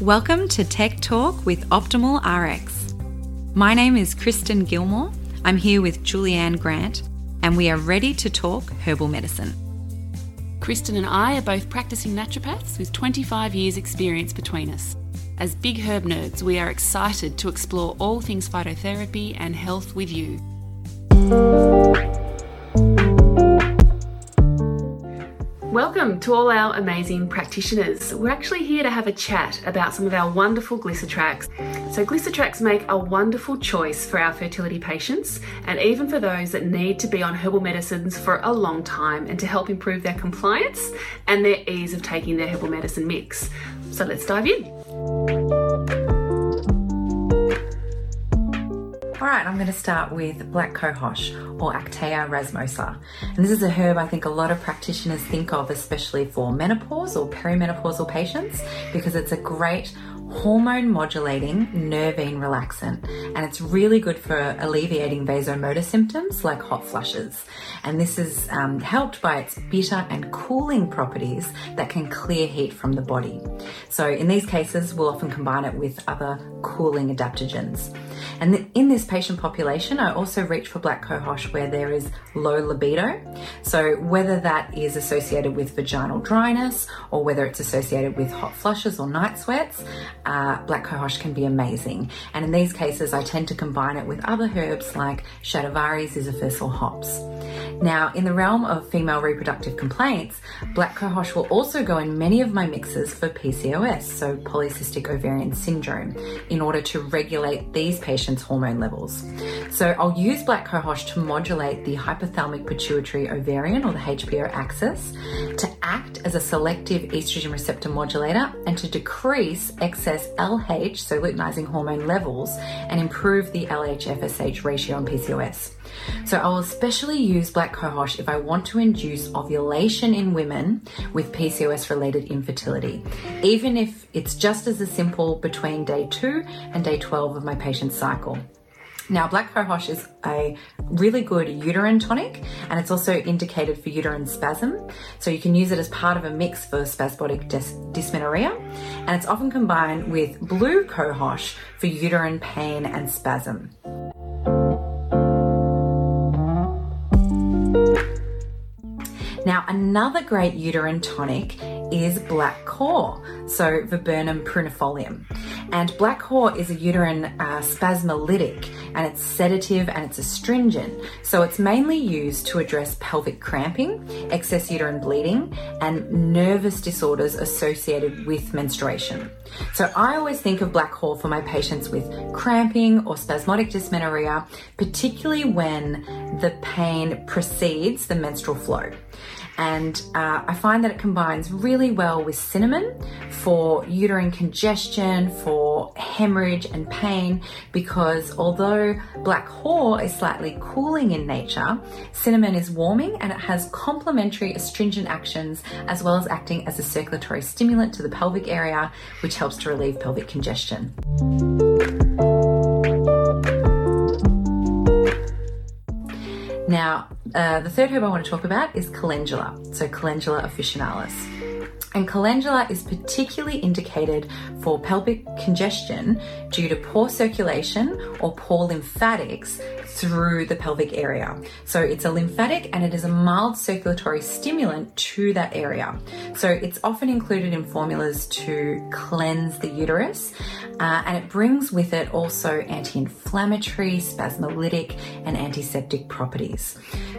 Welcome to Tech Talk with Optimal RX. My name is Kristen Gilmore. I'm here with Julianne Grant, and we are ready to talk herbal medicine. Kristen and I are both practicing naturopaths with 25 years' experience between us. As big herb nerds, we are excited to explore all things phytotherapy and health with you. Welcome to all our amazing practitioners. We're actually here to have a chat about some of our wonderful Glycetracts. So, Glycetracts make a wonderful choice for our fertility patients and even for those that need to be on herbal medicines for a long time and to help improve their compliance and their ease of taking their herbal medicine mix. So, let's dive in. All right, I'm going to start with black cohosh or Actaea racemosa. And this is a herb I think a lot of practitioners think of, especially for menopause or perimenopausal patients, because it's a great hormone modulating nervine relaxant and it's really good for alleviating vasomotor symptoms like hot flushes. And this is um, helped by its bitter and cooling properties that can clear heat from the body. So in these cases we'll often combine it with other cooling adaptogens. And in this patient population i also reach for black cohosh where there is low libido. So whether that is associated with vaginal dryness or whether it's associated with hot flushes or night sweats uh, black cohosh can be amazing. And in these cases, I tend to combine it with other herbs like shatavari, ziziphus, or hops. Now, in the realm of female reproductive complaints, black cohosh will also go in many of my mixes for PCOS, so polycystic ovarian syndrome, in order to regulate these patients' hormone levels. So I'll use black cohosh to modulate the hypothalamic pituitary ovarian or the HPO axis, to act as a selective estrogen receptor modulator, and to decrease excess LH, so luteinizing hormone levels, and improve the LH FSH ratio in PCOS. So I will especially use black cohosh if I want to induce ovulation in women with PCOS related infertility, even if it's just as a simple between day 2 and day 12 of my patient's cycle. Now, black cohosh is a really good uterine tonic and it's also indicated for uterine spasm. So you can use it as part of a mix for spasmodic dys- dysmenorrhea and it's often combined with blue cohosh for uterine pain and spasm. Now, another great uterine tonic is black haw, so Viburnum prunifolium. And black haw is a uterine uh, spasmolytic and it's sedative and it's astringent. So it's mainly used to address pelvic cramping, excess uterine bleeding, and nervous disorders associated with menstruation. So I always think of black haw for my patients with cramping or spasmodic dysmenorrhea, particularly when the pain precedes the menstrual flow. And uh, I find that it combines really well with cinnamon for uterine congestion, for hemorrhage and pain, because although black haw is slightly cooling in nature, cinnamon is warming and it has complementary astringent actions as well as acting as a circulatory stimulant to the pelvic area, which helps to relieve pelvic congestion. Now, uh, the third herb I want to talk about is calendula, so Calendula officinalis. And calendula is particularly indicated for pelvic congestion due to poor circulation or poor lymphatics through the pelvic area. So it's a lymphatic and it is a mild circulatory stimulant to that area. So it's often included in formulas to cleanse the uterus uh, and it brings with it also anti inflammatory, spasmolytic, and antiseptic properties.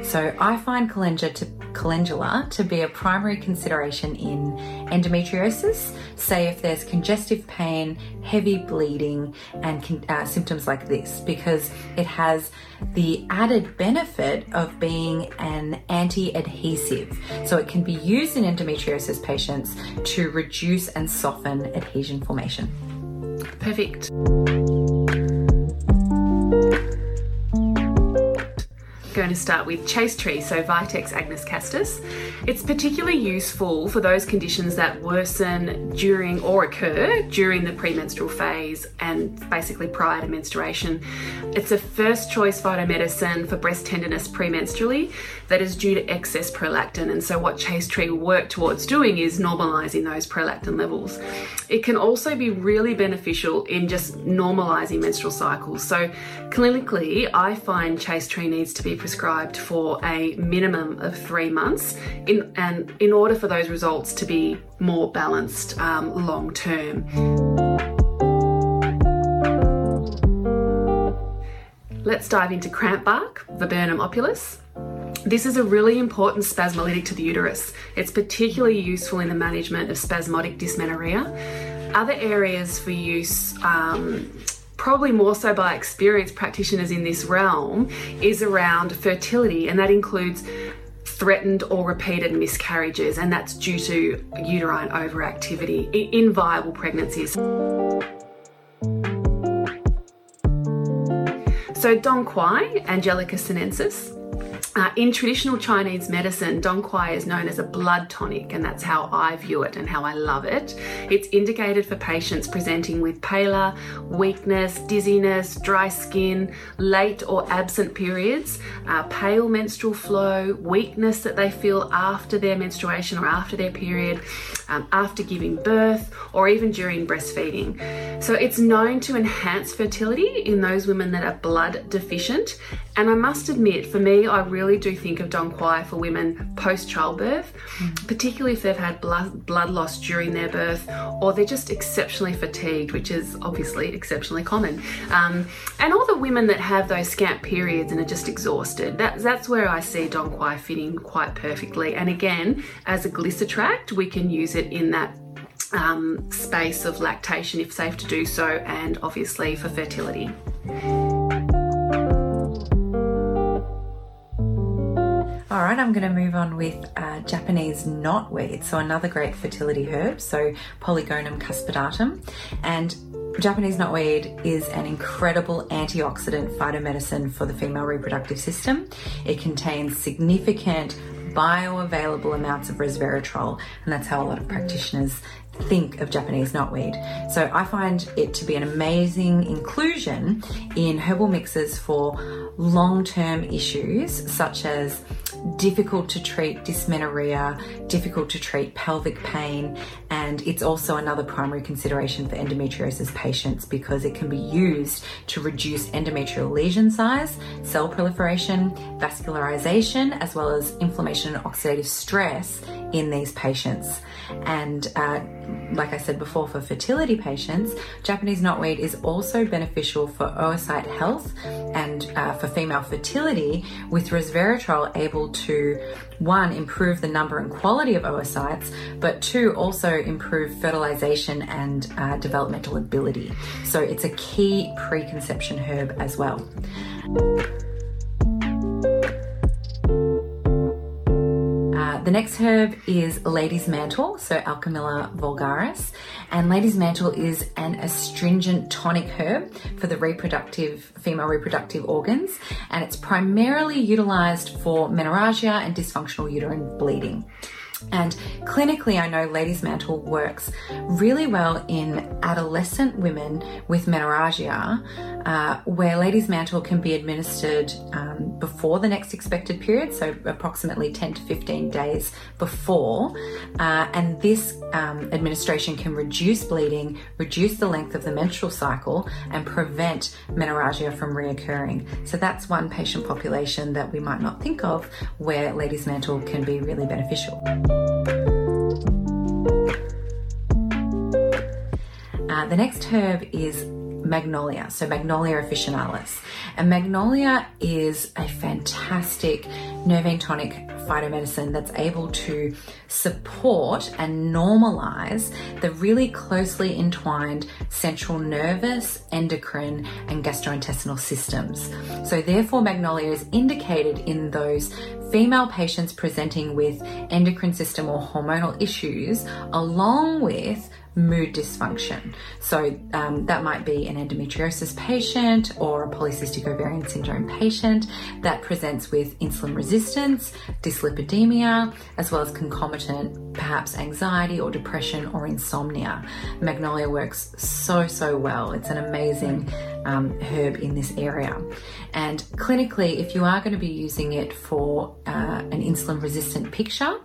So I find calendula to, calendula to be a primary consideration in endometriosis, say if there's congestive pain, heavy bleeding, and uh, symptoms like this, because it has the added benefit of being an anti adhesive. So it can be used in endometriosis patients to reduce and soften adhesion formation. Perfect. To start with Chaste Tree, so Vitex agnus castus. It's particularly useful for those conditions that worsen during or occur during the premenstrual phase and basically prior to menstruation. It's a first choice phytomedicine for breast tenderness premenstrually that is due to excess prolactin. And so, what Chaste Tree will work towards doing is normalizing those prolactin levels. It can also be really beneficial in just normalizing menstrual cycles. So, clinically, I find Chaste Tree needs to be prescribed for a minimum of three months, in, and in order for those results to be more balanced um, long term. Let's dive into cramp bark, Viburnum opulus. This is a really important spasmolytic to the uterus. It's particularly useful in the management of spasmodic dysmenorrhea. Other areas for use, um, probably more so by experienced practitioners in this realm, is around fertility, and that includes threatened or repeated miscarriages, and that's due to uterine overactivity in viable pregnancies. So, Dong Quai, Angelica sinensis, uh, in traditional Chinese medicine, Dong Quai is known as a blood tonic, and that's how I view it and how I love it. It's indicated for patients presenting with pallor, weakness, dizziness, dry skin, late or absent periods, uh, pale menstrual flow, weakness that they feel after their menstruation or after their period, um, after giving birth, or even during breastfeeding. So it's known to enhance fertility in those women that are blood deficient. And I must admit, for me, I really do think of Dong Quai for women post childbirth, mm. particularly if they've had blood, blood loss during their birth or they're just exceptionally fatigued, which is obviously exceptionally common. Um, and all the women that have those scant periods and are just exhausted, that, that's where I see Dong Quai fitting quite perfectly. And again, as a glycetract, we can use it in that um, space of lactation if safe to do so, and obviously for fertility. All right, I'm going to move on with uh, Japanese knotweed, so another great fertility herb, so Polygonum cuspidatum. And Japanese knotweed is an incredible antioxidant phytomedicine for the female reproductive system. It contains significant bioavailable amounts of resveratrol, and that's how a lot of practitioners think of Japanese knotweed. So I find it to be an amazing inclusion in herbal mixes for long term issues such as difficult to treat dysmenorrhea, difficult to treat pelvic pain, and it's also another primary consideration for endometriosis patients because it can be used to reduce endometrial lesion size, cell proliferation, vascularization, as well as inflammation and oxidative stress in these patients. And uh, like I said before, for fertility patients, Japanese knotweed is also beneficial for oocyte health and uh, for female fertility, with resveratrol able to one, improve the number and quality of oocytes, but two, also improve fertilization and uh, developmental ability. So it's a key preconception herb as well. The next herb is Lady's Mantle, so Alchemilla vulgaris. And Lady's Mantle is an astringent tonic herb for the reproductive, female reproductive organs. And it's primarily utilized for menorrhagia and dysfunctional uterine bleeding. And clinically, I know Ladies Mantle works really well in adolescent women with menorrhagia, uh, where Ladies Mantle can be administered um, before the next expected period, so approximately 10 to 15 days before. Uh, and this um, administration can reduce bleeding, reduce the length of the menstrual cycle, and prevent menorrhagia from reoccurring. So that's one patient population that we might not think of where Ladies Mantle can be really beneficial. Uh, the next herb is magnolia, so Magnolia officinalis. And magnolia is a fantastic nervine tonic phytomedicine that's able to support and normalize the really closely entwined central nervous, endocrine, and gastrointestinal systems. So, therefore, magnolia is indicated in those female patients presenting with endocrine system or hormonal issues, along with mood dysfunction. So um, that might be an endometriosis patient or a polycystic ovarian syndrome patient that presents with insulin resistance, dyslipidemia, as well as concomitant perhaps anxiety or depression or insomnia. Magnolia works so, so well. It's an amazing um, herb in this area. And clinically, if you are going to be using it for uh, an insulin resistant picture,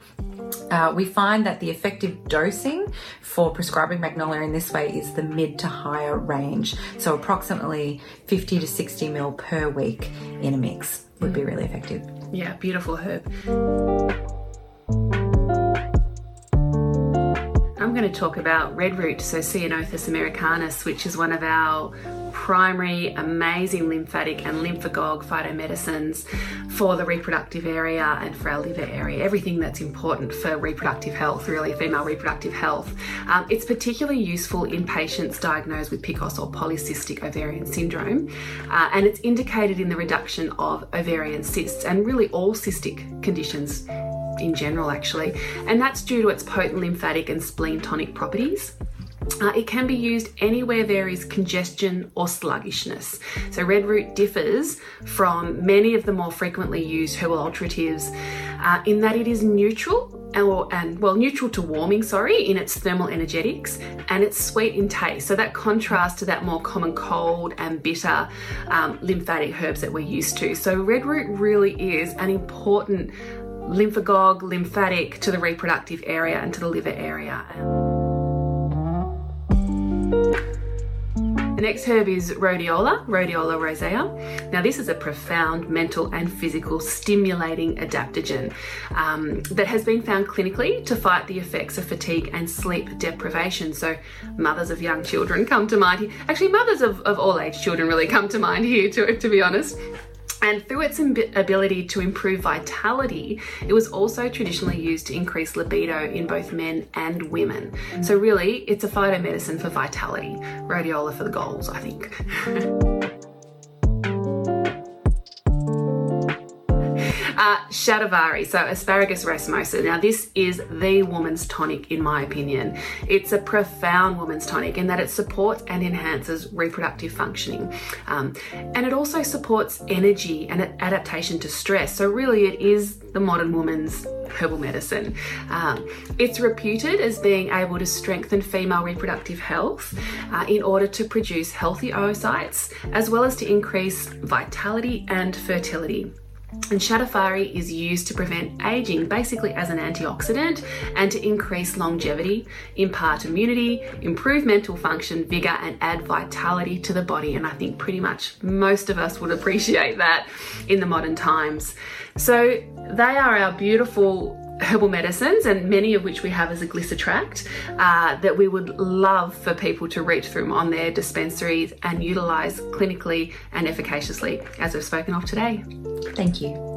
uh, we find that the effective dosing for prescribing magnolia in this way is the mid to higher range. So, approximately 50 to 60 mil per week in a mix would be really effective. Yeah, beautiful herb. I'm going to talk about red root, so Ceanothus americanus, which is one of our primary amazing lymphatic and lymphagogue phytomedicines for the reproductive area and for our liver area, everything that's important for reproductive health, really, female reproductive health. Um, it's particularly useful in patients diagnosed with PCOS or polycystic ovarian syndrome, uh, and it's indicated in the reduction of ovarian cysts and really all cystic conditions in general, actually, and that's due to its potent lymphatic and spleen tonic properties. Uh, it can be used anywhere there is congestion or sluggishness. So, red root differs from many of the more frequently used herbal alteratives uh, in that it is neutral or, and well, neutral to warming, sorry, in its thermal energetics, and it's sweet in taste. So that contrasts to that more common cold and bitter um, lymphatic herbs that we're used to. So red root really is an important lymphagogue, lymphatic to the reproductive area and to the liver area. The next herb is rhodiola, rhodiola rosea. Now, this is a profound mental and physical stimulating adaptogen um, that has been found clinically to fight the effects of fatigue and sleep deprivation. So, mothers of young children come to mind. Actually, mothers of, of all age children really come to mind here, to, to be honest. And through its ability to improve vitality, it was also traditionally used to increase libido in both men and women. So, really, it's a phytomedicine for vitality, rhodiola for the goals, I think. Uh, Shatavari, so asparagus racemosa. Now, this is the woman's tonic, in my opinion. It's a profound woman's tonic in that it supports and enhances reproductive functioning. Um, and it also supports energy and adaptation to stress. So, really, it is the modern woman's herbal medicine. Um, it's reputed as being able to strengthen female reproductive health uh, in order to produce healthy oocytes, as well as to increase vitality and fertility. And Shatavari is used to prevent aging, basically as an antioxidant, and to increase longevity, impart immunity, improve mental function, vigor, and add vitality to the body. And I think pretty much most of us would appreciate that in the modern times. So they are our beautiful herbal medicines, and many of which we have as a Glycetract, uh, that we would love for people to reach through on their dispensaries and utilise clinically and efficaciously, as we've spoken of today. Thank you.